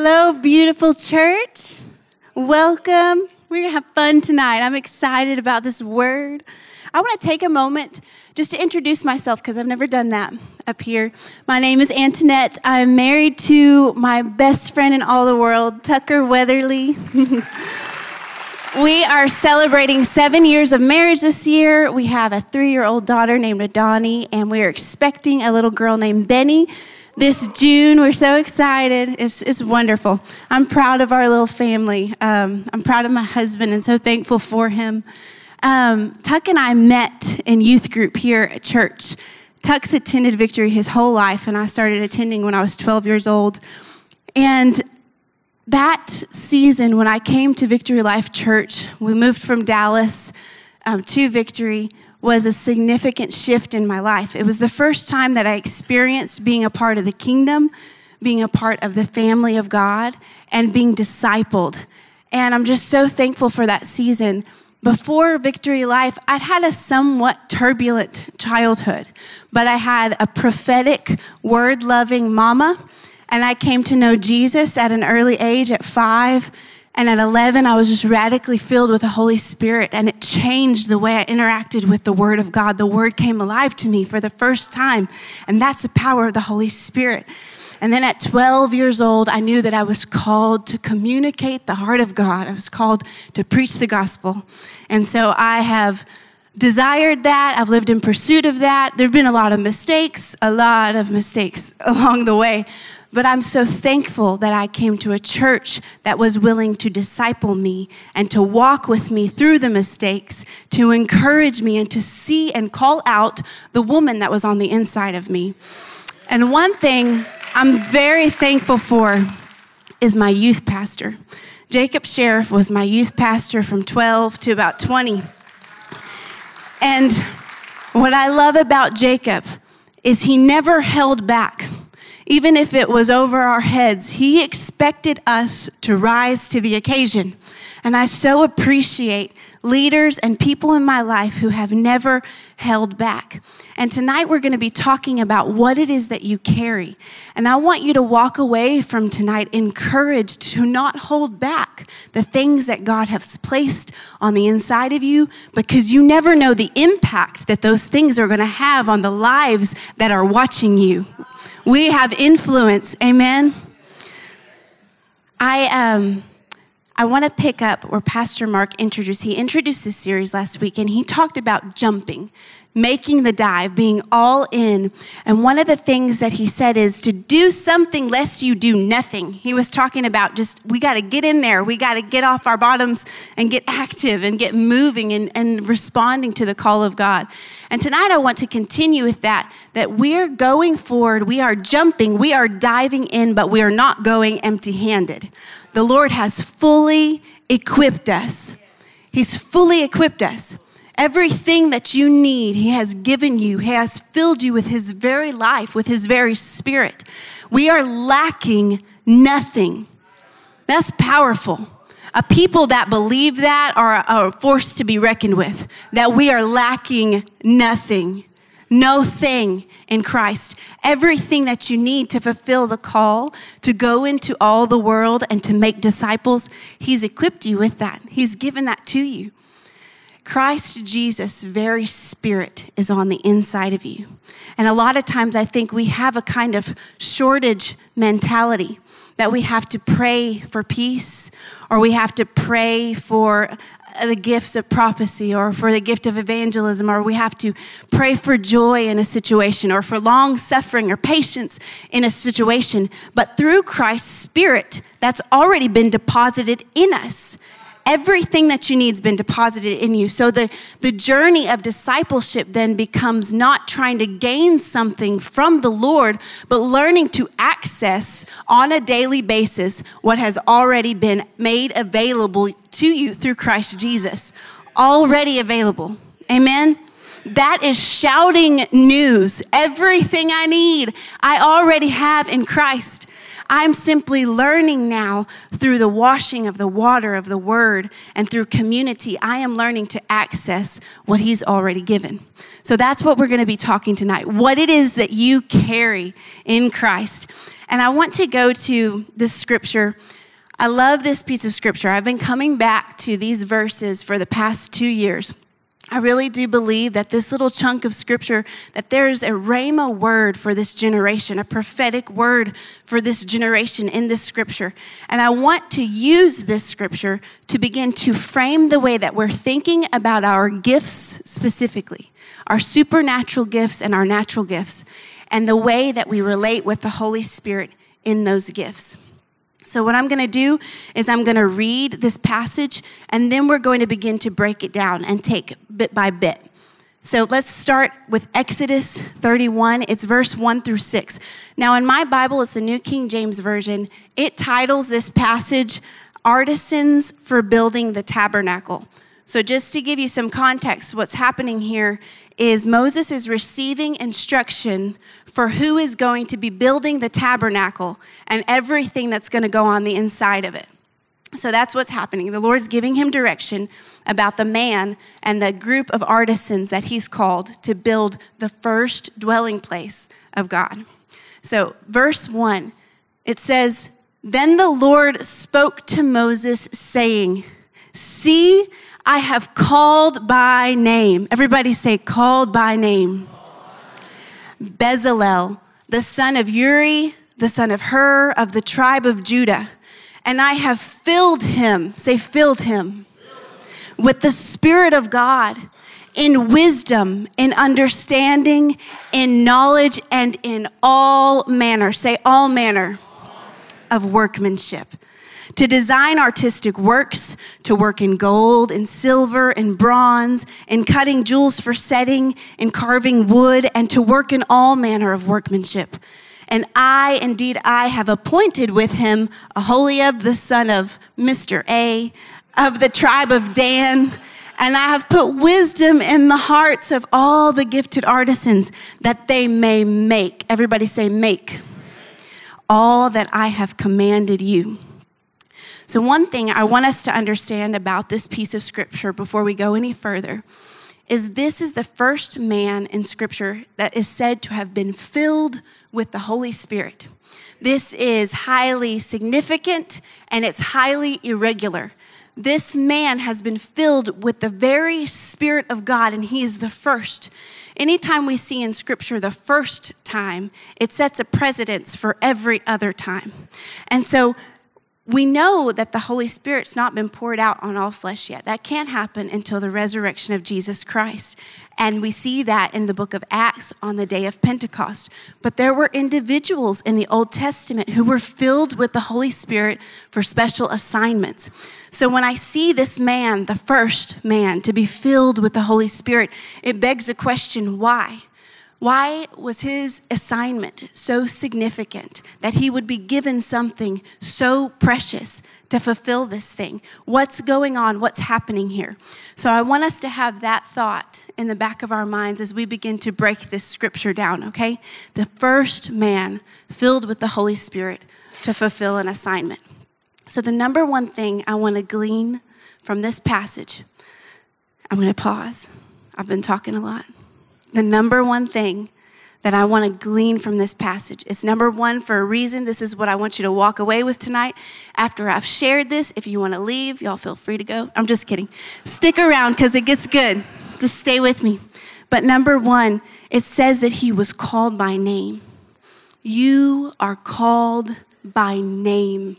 Hello, beautiful church. Welcome. We're going to have fun tonight. I'm excited about this word. I want to take a moment just to introduce myself because I've never done that up here. My name is Antonette. I'm married to my best friend in all the world, Tucker Weatherly. we are celebrating seven years of marriage this year. We have a three year old daughter named Adani, and we are expecting a little girl named Benny this June. We're so excited. It's, it's wonderful. I'm proud of our little family. Um, I'm proud of my husband and so thankful for him. Um, Tuck and I met in youth group here at church. Tuck's attended Victory his whole life, and I started attending when I was 12 years old. And that season, when I came to Victory Life Church, we moved from Dallas um, to Victory was a significant shift in my life. It was the first time that I experienced being a part of the kingdom, being a part of the family of God, and being discipled. And I'm just so thankful for that season. Before Victory Life, I'd had a somewhat turbulent childhood, but I had a prophetic, word loving mama, and I came to know Jesus at an early age at five and at 11, I was just radically filled with the Holy Spirit, and it changed the way I interacted with the Word of God. The Word came alive to me for the first time, and that's the power of the Holy Spirit. And then at 12 years old, I knew that I was called to communicate the heart of God. I was called to preach the gospel. And so I have desired that. I've lived in pursuit of that. There have been a lot of mistakes, a lot of mistakes along the way. But I'm so thankful that I came to a church that was willing to disciple me and to walk with me through the mistakes, to encourage me and to see and call out the woman that was on the inside of me. And one thing I'm very thankful for is my youth pastor. Jacob Sheriff was my youth pastor from 12 to about 20. And what I love about Jacob is he never held back even if it was over our heads, He expected us to rise to the occasion. And I so appreciate leaders and people in my life who have never held back. And tonight we're going to be talking about what it is that you carry. And I want you to walk away from tonight encouraged to not hold back the things that God has placed on the inside of you because you never know the impact that those things are going to have on the lives that are watching you. We have influence. Amen. I um I want to pick up where Pastor Mark introduced. He introduced this series last week and he talked about jumping making the dive, being all in. And one of the things that he said is to do something lest you do nothing. He was talking about just, we got to get in there. We got to get off our bottoms and get active and get moving and, and responding to the call of God. And tonight I want to continue with that, that we're going forward, we are jumping, we are diving in, but we are not going empty handed. The Lord has fully equipped us. He's fully equipped us. Everything that you need, He has given you. He has filled you with His very life, with His very spirit. We are lacking nothing. That's powerful. A people that believe that are a force to be reckoned with, that we are lacking nothing, no thing in Christ. Everything that you need to fulfill the call to go into all the world and to make disciples, He's equipped you with that. He's given that to you. Christ Jesus' very spirit is on the inside of you. And a lot of times I think we have a kind of shortage mentality that we have to pray for peace or we have to pray for the gifts of prophecy or for the gift of evangelism or we have to pray for joy in a situation or for long suffering or patience in a situation. But through Christ's spirit, that's already been deposited in us. Everything that you need has been deposited in you. So the, the journey of discipleship then becomes not trying to gain something from the Lord, but learning to access on a daily basis what has already been made available to you through Christ Jesus. Already available. Amen. That is shouting news. Everything I need, I already have in Christ. I'm simply learning now through the washing of the water of the word and through community. I am learning to access what he's already given. So that's what we're going to be talking tonight. What it is that you carry in Christ. And I want to go to this scripture. I love this piece of scripture. I've been coming back to these verses for the past two years. I really do believe that this little chunk of scripture, that there's a rhema word for this generation, a prophetic word for this generation in this scripture. And I want to use this scripture to begin to frame the way that we're thinking about our gifts specifically, our supernatural gifts and our natural gifts, and the way that we relate with the Holy Spirit in those gifts. So, what I'm going to do is I'm going to read this passage and then we're going to begin to break it down and take bit by bit. So, let's start with Exodus 31. It's verse 1 through 6. Now, in my Bible, it's the New King James Version. It titles this passage Artisans for Building the Tabernacle. So, just to give you some context, what's happening here is Moses is receiving instruction for who is going to be building the tabernacle and everything that's going to go on the inside of it. So that's what's happening. The Lord's giving him direction about the man and the group of artisans that he's called to build the first dwelling place of God. So, verse 1, it says, Then the Lord spoke to Moses, saying, See, I have called by name. Everybody say, called by name. Bezalel, the son of Uri, the son of Hur, of the tribe of Judah. And I have filled him, say, filled him, with the Spirit of God in wisdom, in understanding, in knowledge, and in all manner, say, all manner of workmanship to design artistic works, to work in gold and silver and bronze, in cutting jewels for setting, in carving wood, and to work in all manner of workmanship. And I, indeed, I have appointed with him Aholiab, the son of Mr. A, of the tribe of Dan. And I have put wisdom in the hearts of all the gifted artisans that they may make. Everybody say, make. All that I have commanded you. So, one thing I want us to understand about this piece of scripture before we go any further is this is the first man in scripture that is said to have been filled with the Holy Spirit. This is highly significant and it's highly irregular. This man has been filled with the very Spirit of God, and he is the first. Anytime we see in Scripture the first time, it sets a precedence for every other time. And so we know that the Holy Spirit's not been poured out on all flesh yet. That can't happen until the resurrection of Jesus Christ. And we see that in the book of Acts on the day of Pentecost. But there were individuals in the Old Testament who were filled with the Holy Spirit for special assignments. So when I see this man, the first man, to be filled with the Holy Spirit, it begs a question why? Why was his assignment so significant that he would be given something so precious to fulfill this thing? What's going on? What's happening here? So I want us to have that thought in the back of our minds as we begin to break this scripture down, okay? The first man filled with the Holy Spirit to fulfill an assignment. So the number one thing I want to glean from this passage, I'm going to pause. I've been talking a lot the number one thing that I want to glean from this passage. It's number one for a reason. This is what I want you to walk away with tonight. After I've shared this, if you want to leave, y'all feel free to go. I'm just kidding. Stick around because it gets good. Just stay with me. But number one, it says that he was called by name. You are called by name.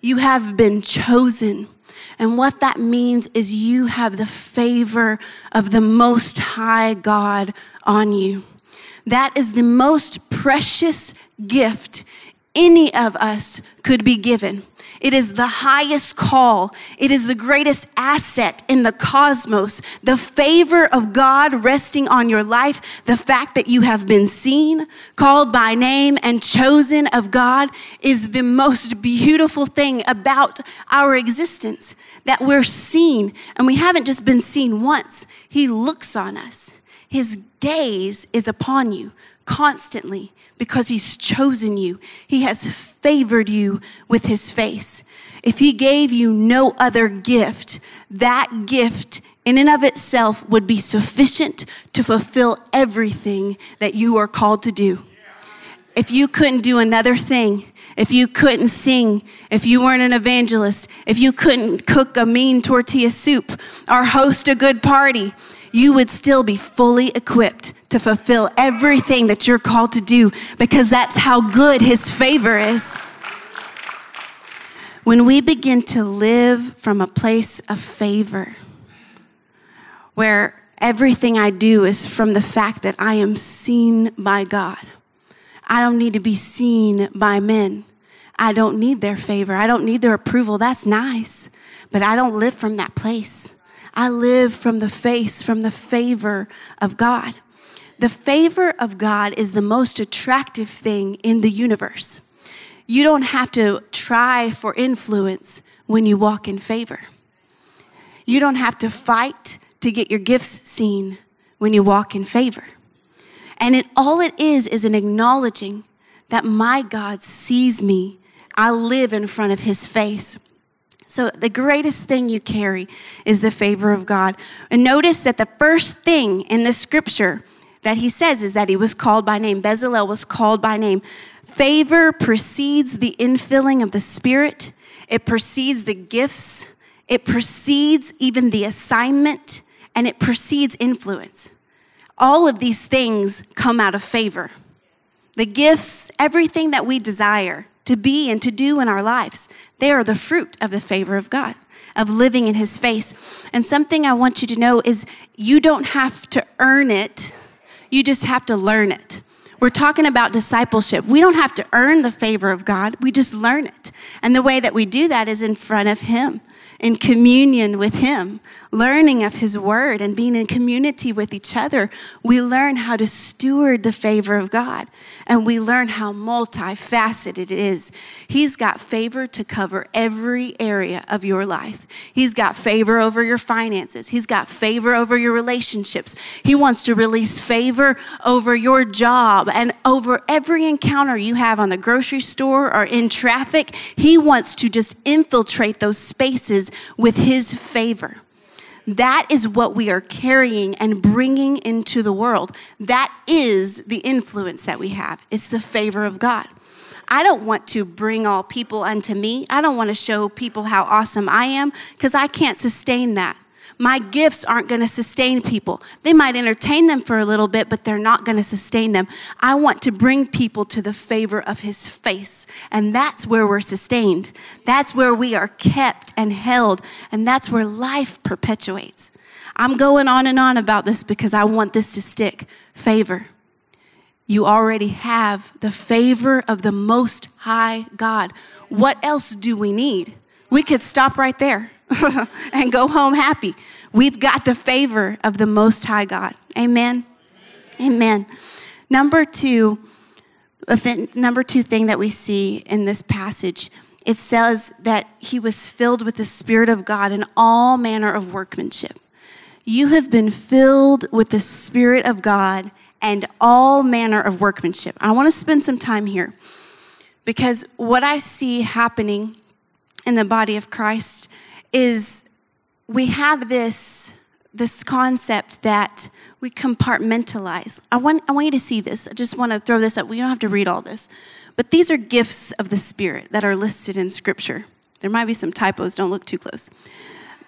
You have been chosen. And what that means is you have the favor of the Most High God on you. That is the most precious gift any of us could be given. It is the highest call. It is the greatest asset in the cosmos. The favor of God resting on your life, the fact that you have been seen, called by name, and chosen of God is the most beautiful thing about our existence. That we're seen, and we haven't just been seen once. He looks on us, His gaze is upon you constantly because he's chosen you. He has favored you with his face. If he gave you no other gift, that gift in and of itself would be sufficient to fulfill everything that you are called to do. if you couldn't do another thing, if you couldn't sing, if you weren't an evangelist, if you couldn't cook a mean tortilla soup or host a good party, you would still be fully equipped to fulfill everything that you're called to do because that's how good His favor is. When we begin to live from a place of favor, where everything I do is from the fact that I am seen by God. I don't need to be seen by men. I don't need their favor. I don't need their approval. That's nice. But I don't live from that place. I live from the face, from the favor of God. The favor of God is the most attractive thing in the universe. You don't have to try for influence when you walk in favor. You don't have to fight to get your gifts seen when you walk in favor. And it, all it is is an acknowledging that my God sees me. I live in front of his face. So, the greatest thing you carry is the favor of God. And notice that the first thing in the scripture that he says is that he was called by name. Bezalel was called by name. Favor precedes the infilling of the Spirit, it precedes the gifts, it precedes even the assignment, and it precedes influence. All of these things come out of favor. The gifts, everything that we desire to be and to do in our lives, they are the fruit of the favor of God, of living in His face. And something I want you to know is you don't have to earn it, you just have to learn it. We're talking about discipleship. We don't have to earn the favor of God, we just learn it. And the way that we do that is in front of Him in communion with Him, learning of His Word, and being in community with each other, we learn how to steward the favor of God. And we learn how multifaceted it is. He's got favor to cover every area of your life. He's got favor over your finances, He's got favor over your relationships. He wants to release favor over your job and over every encounter you have on the grocery store or in traffic. He wants to just infiltrate those spaces with His favor. That is what we are carrying and bringing into the world. That is the influence that we have. It's the favor of God. I don't want to bring all people unto me. I don't want to show people how awesome I am because I can't sustain that. My gifts aren't going to sustain people. They might entertain them for a little bit, but they're not going to sustain them. I want to bring people to the favor of his face. And that's where we're sustained. That's where we are kept and held. And that's where life perpetuates. I'm going on and on about this because I want this to stick. Favor. You already have the favor of the Most High God. What else do we need? We could stop right there. and go home happy. We've got the favor of the Most High God. Amen. Amen. Number two, number two thing that we see in this passage, it says that he was filled with the Spirit of God in all manner of workmanship. You have been filled with the Spirit of God and all manner of workmanship. I want to spend some time here because what I see happening in the body of Christ is we mm-hmm. have this this concept that we compartmentalize. I want, I want you to see this. I just want to throw this up. We don't have to read all this. But these are gifts of the Spirit that are listed in Scripture. There might be some typos, don't look too close.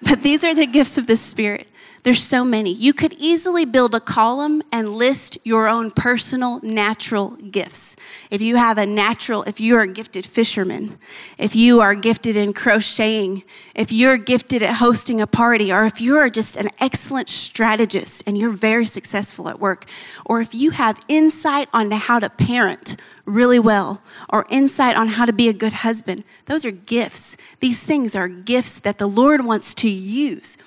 But these are the gifts of the Spirit. There's so many. You could easily build a column and list your own personal natural gifts. If you have a natural, if you are a gifted fisherman, if you are gifted in crocheting, if you're gifted at hosting a party, or if you're just an excellent strategist and you're very successful at work, or if you have insight on how to parent really well, or insight on how to be a good husband, those are gifts. These things are gifts that the Lord wants to use.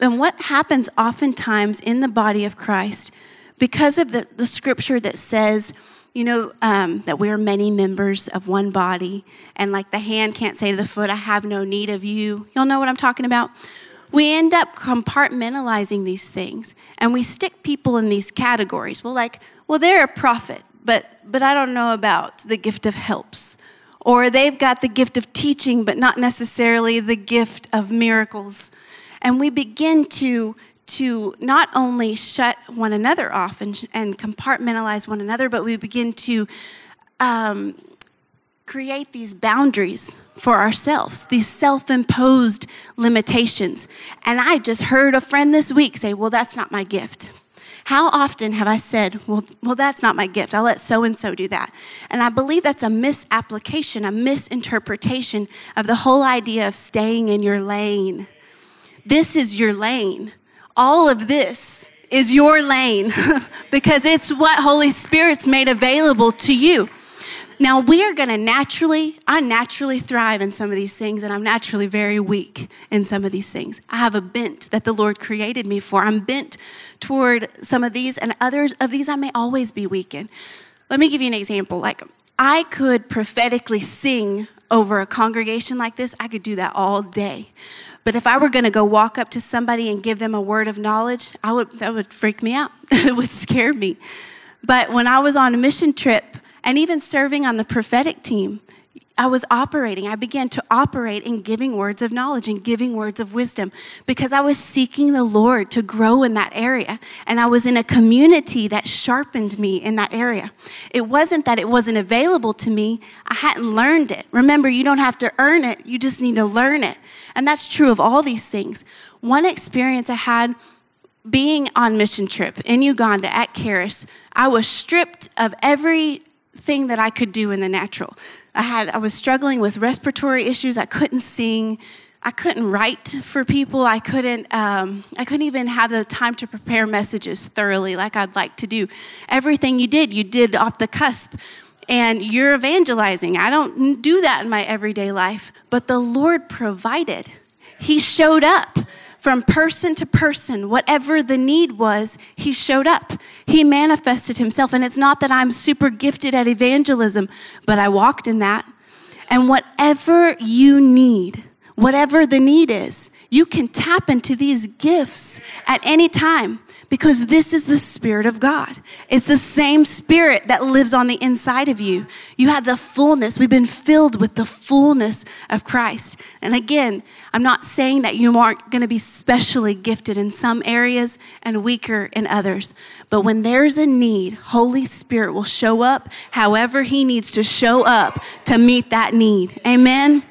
And what happens oftentimes in the body of Christ, because of the, the scripture that says, you know, um, that we're many members of one body, and like the hand can't say to the foot, I have no need of you. You'll know what I'm talking about? We end up compartmentalizing these things and we stick people in these categories. Well, like, well, they're a prophet, but but I don't know about the gift of helps. Or they've got the gift of teaching, but not necessarily the gift of miracles and we begin to to not only shut one another off and, and compartmentalize one another, but we begin to um, create these boundaries for ourselves, these self imposed limitations. And I just heard a friend this week say, Well, that's not my gift. How often have I said, Well, well that's not my gift. I'll let so and so do that. And I believe that's a misapplication, a misinterpretation of the whole idea of staying in your lane. This is your lane. All of this is your lane because it's what Holy Spirit's made available to you. Now, we are going to naturally, I naturally thrive in some of these things, and I'm naturally very weak in some of these things. I have a bent that the Lord created me for. I'm bent toward some of these, and others of these I may always be weak in. Let me give you an example. Like, I could prophetically sing over a congregation like this, I could do that all day. But if I were going to go walk up to somebody and give them a word of knowledge, I would, that would freak me out. it would scare me. But when I was on a mission trip, and even serving on the prophetic team, I was operating. I began to operate in giving words of knowledge and giving words of wisdom because I was seeking the Lord to grow in that area. And I was in a community that sharpened me in that area. It wasn't that it wasn't available to me, I hadn't learned it. Remember, you don't have to earn it, you just need to learn it. And that's true of all these things. One experience I had being on mission trip in Uganda at Charis, I was stripped of every thing that I could do in the natural. I had I was struggling with respiratory issues. I couldn't sing. I couldn't write for people. I couldn't. Um, I couldn't even have the time to prepare messages thoroughly like I'd like to do. Everything you did, you did off the cusp, and you're evangelizing. I don't do that in my everyday life, but the Lord provided. He showed up from person to person, whatever the need was, he showed up. He manifested himself. And it's not that I'm super gifted at evangelism, but I walked in that. And whatever you need, whatever the need is, you can tap into these gifts at any time because this is the Spirit of God. It's the same Spirit that lives on the inside of you. You have the fullness. We've been filled with the fullness of Christ. And again, I'm not saying that you aren't going to be specially gifted in some areas and weaker in others. But when there's a need, Holy Spirit will show up however He needs to show up to meet that need. Amen.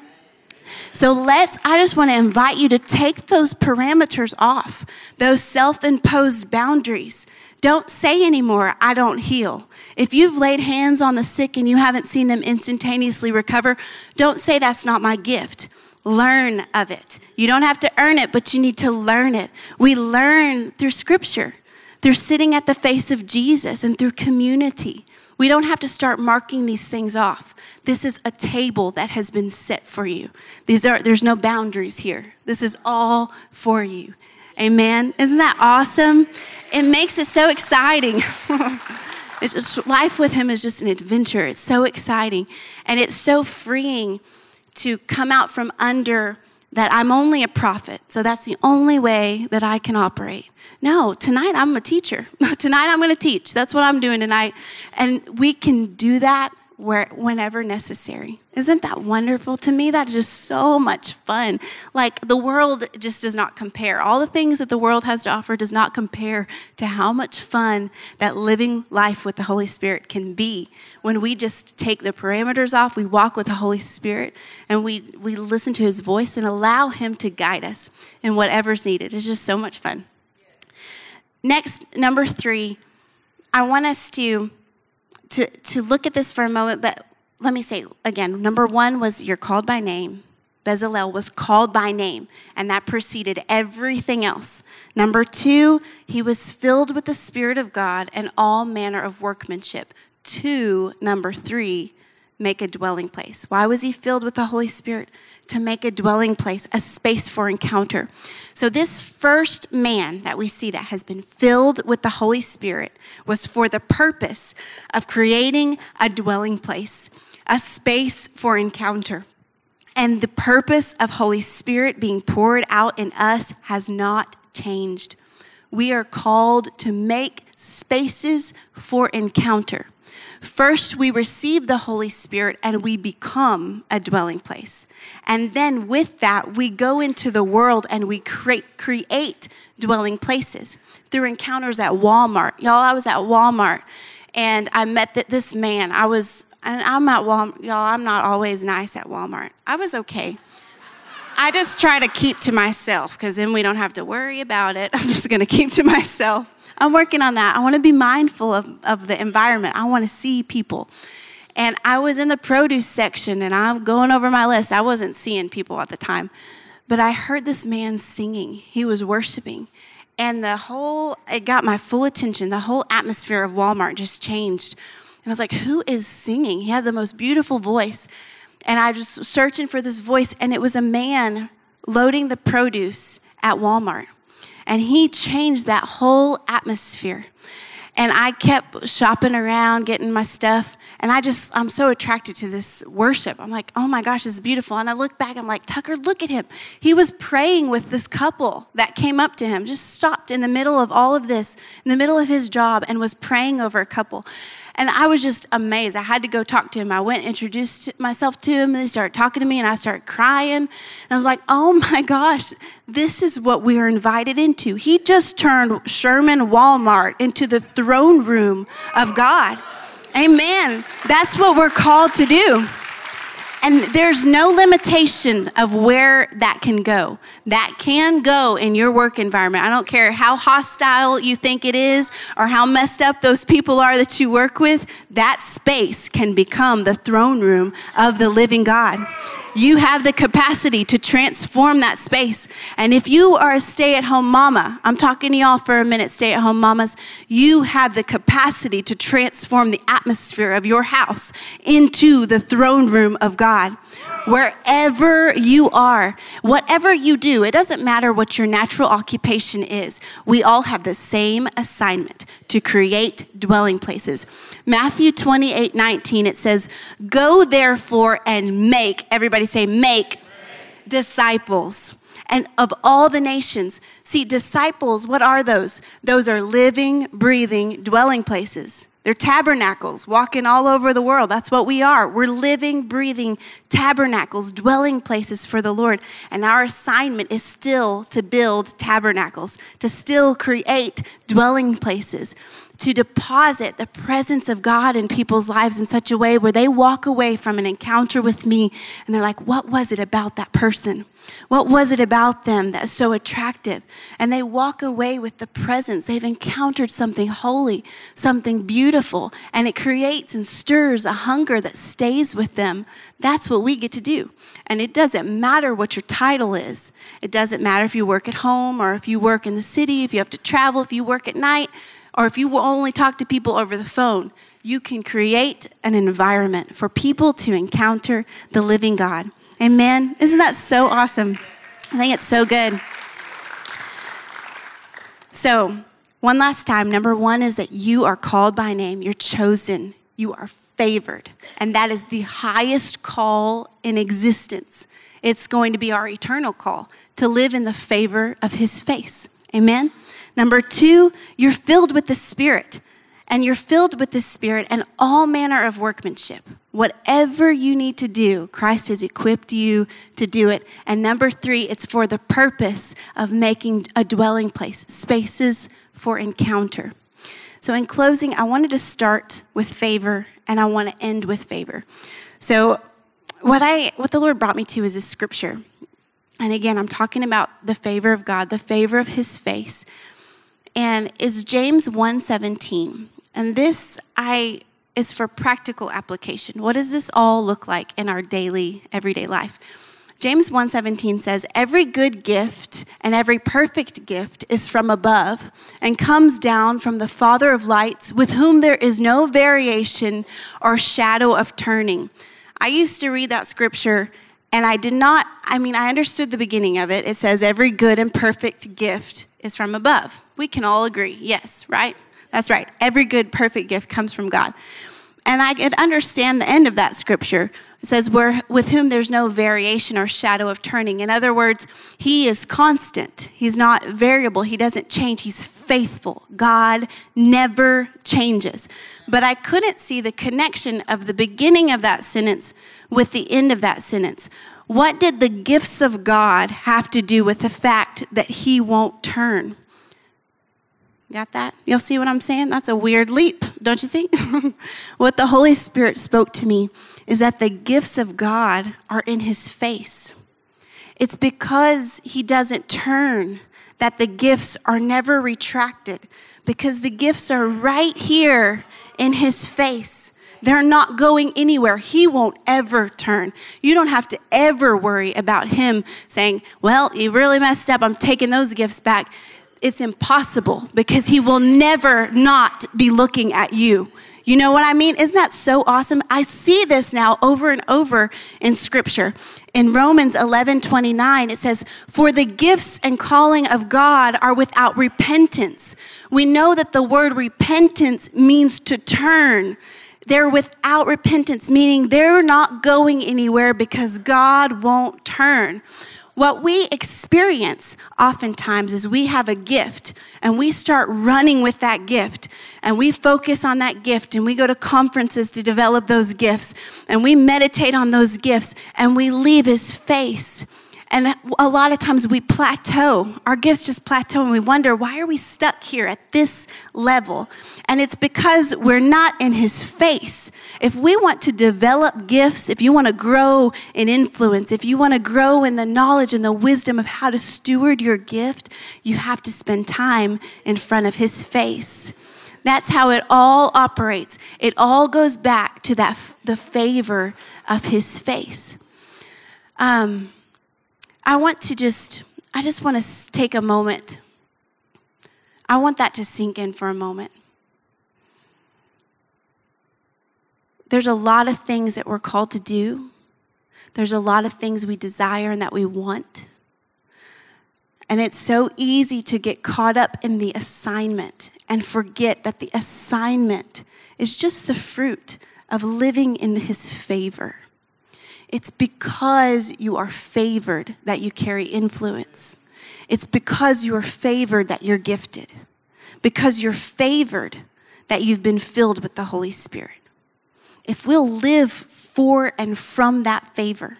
So let's, I just want to invite you to take those parameters off, those self imposed boundaries. Don't say anymore, I don't heal. If you've laid hands on the sick and you haven't seen them instantaneously recover, don't say that's not my gift. Learn of it. You don't have to earn it, but you need to learn it. We learn through scripture, through sitting at the face of Jesus, and through community. We don't have to start marking these things off. This is a table that has been set for you. These are, there's no boundaries here. This is all for you. Amen. Isn't that awesome? It makes it so exciting. just, life with him is just an adventure. It's so exciting. And it's so freeing to come out from under that I'm only a prophet, so that's the only way that I can operate. No, tonight I'm a teacher. tonight I'm going to teach. That's what I'm doing tonight. And we can do that where, whenever necessary. Isn't that wonderful to me? That's just so much fun. Like the world just does not compare. All the things that the world has to offer does not compare to how much fun that living life with the Holy Spirit can be when we just take the parameters off, we walk with the Holy Spirit, and we, we listen to his voice and allow him to guide us in whatever's needed. It's just so much fun. Next, number three, I want us to to, to look at this for a moment, but let me say again number one was you're called by name. Bezalel was called by name, and that preceded everything else. Number two, he was filled with the Spirit of God and all manner of workmanship. Two, number three, make a dwelling place. Why was he filled with the Holy Spirit? To make a dwelling place, a space for encounter. So, this first man that we see that has been filled with the Holy Spirit was for the purpose of creating a dwelling place, a space for encounter. And the purpose of Holy Spirit being poured out in us has not changed. We are called to make spaces for encounter. First, we receive the Holy Spirit and we become a dwelling place. And then with that, we go into the world and we create, create dwelling places through encounters at Walmart. Y'all, I was at Walmart and I met this man. I was And I'm at Walmart, y'all, I'm not always nice at Walmart. I was okay. I just try to keep to myself because then we don't have to worry about it. I'm just going to keep to myself. I'm working on that. I want to be mindful of, of the environment. I want to see people. And I was in the produce section and I'm going over my list. I wasn't seeing people at the time, but I heard this man singing. He was worshiping. And the whole, it got my full attention. The whole atmosphere of Walmart just changed. And I was like, who is singing? He had the most beautiful voice. And I was searching for this voice, and it was a man loading the produce at Walmart. And he changed that whole atmosphere. And I kept shopping around, getting my stuff. And I just, I'm so attracted to this worship. I'm like, oh my gosh, it's beautiful. And I look back, I'm like, Tucker, look at him. He was praying with this couple that came up to him, just stopped in the middle of all of this, in the middle of his job, and was praying over a couple. And I was just amazed. I had to go talk to him. I went introduced myself to him, and he started talking to me, and I started crying. And I was like, oh my gosh, this is what we are invited into. He just turned Sherman Walmart into the throne room of God. Amen. That's what we're called to do. And there's no limitation of where that can go. That can go in your work environment. I don't care how hostile you think it is or how messed up those people are that you work with, that space can become the throne room of the living God. You have the capacity to transform that space. And if you are a stay at home mama, I'm talking to y'all for a minute, stay at home mamas, you have the capacity to transform the atmosphere of your house into the throne room of God. Wherever you are, whatever you do, it doesn't matter what your natural occupation is. We all have the same assignment to create dwelling places. Matthew 28 19, it says, Go therefore and make, everybody say, make disciples and of all the nations. See, disciples, what are those? Those are living, breathing dwelling places. They're tabernacles walking all over the world. That's what we are. We're living, breathing tabernacles, dwelling places for the Lord. And our assignment is still to build tabernacles, to still create dwelling places to deposit the presence of God in people's lives in such a way where they walk away from an encounter with me and they're like, What was it about that person? What was it about them that was so attractive? And they walk away with the presence. They've encountered something holy, something beautiful, and it creates and stirs a hunger that stays with them. That's what we get to do. And it doesn't matter what your title is. It doesn't matter if you work at home or if you work in the city, if you have to travel, if you work at night or if you will only talk to people over the phone, you can create an environment for people to encounter the living God. Amen. Isn't that so awesome? I think it's so good. So, one last time. Number one is that you are called by name, you're chosen, you are favored. And that is the highest call in existence. It's going to be our eternal call to live in the favor of his face. Amen. Number two, you're filled with the Spirit. And you're filled with the Spirit and all manner of workmanship. Whatever you need to do, Christ has equipped you to do it. And number three, it's for the purpose of making a dwelling place, spaces for encounter. So, in closing, I wanted to start with favor and I want to end with favor. So, what I what the Lord brought me to is this scripture. And again, I'm talking about the favor of God, the favor of his face and is James 1:17. And this I is for practical application. What does this all look like in our daily everyday life? James 1:17 says, "Every good gift and every perfect gift is from above and comes down from the Father of lights, with whom there is no variation or shadow of turning." I used to read that scripture and I did not I mean I understood the beginning of it. It says every good and perfect gift is from above. We can all agree, yes, right? That's right. Every good, perfect gift comes from God. And I could understand the end of that scripture. It says, Where, with whom there's no variation or shadow of turning. In other words, he is constant. He's not variable. He doesn't change. He's faithful. God never changes. But I couldn't see the connection of the beginning of that sentence with the end of that sentence. What did the gifts of God have to do with the fact that he won't turn? Got that? You'll see what I'm saying? That's a weird leap, don't you think? what the Holy Spirit spoke to me is that the gifts of God are in his face. It's because he doesn't turn that the gifts are never retracted, because the gifts are right here in his face. They're not going anywhere. He won't ever turn. You don't have to ever worry about him saying, Well, you really messed up. I'm taking those gifts back. It's impossible because he will never not be looking at you. You know what I mean? Isn't that so awesome? I see this now over and over in scripture. In Romans 11 29, it says, For the gifts and calling of God are without repentance. We know that the word repentance means to turn. They're without repentance, meaning they're not going anywhere because God won't turn. What we experience oftentimes is we have a gift and we start running with that gift and we focus on that gift and we go to conferences to develop those gifts and we meditate on those gifts and we leave his face and a lot of times we plateau. Our gifts just plateau and we wonder, why are we stuck here at this level? And it's because we're not in his face. If we want to develop gifts, if you want to grow in influence, if you want to grow in the knowledge and the wisdom of how to steward your gift, you have to spend time in front of his face. That's how it all operates. It all goes back to that the favor of his face. Um, I want to just, I just want to take a moment. I want that to sink in for a moment. There's a lot of things that we're called to do. There's a lot of things we desire and that we want. And it's so easy to get caught up in the assignment and forget that the assignment is just the fruit of living in His favor. It's because you are favored that you carry influence. It's because you are favored that you're gifted. Because you're favored that you've been filled with the Holy Spirit. If we'll live for and from that favor,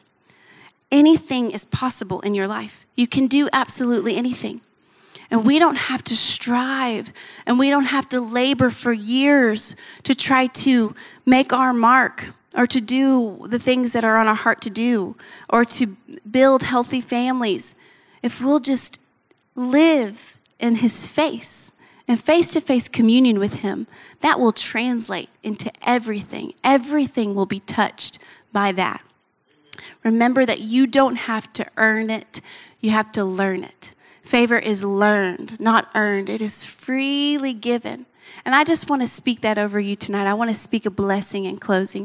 anything is possible in your life. You can do absolutely anything. And we don't have to strive and we don't have to labor for years to try to make our mark or to do the things that are on our heart to do, or to build healthy families, if we'll just live in His face and face to face communion with Him, that will translate into everything. Everything will be touched by that. Remember that you don't have to earn it, you have to learn it. Favor is learned, not earned, it is freely given. And I just want to speak that over you tonight. I want to speak a blessing in closing.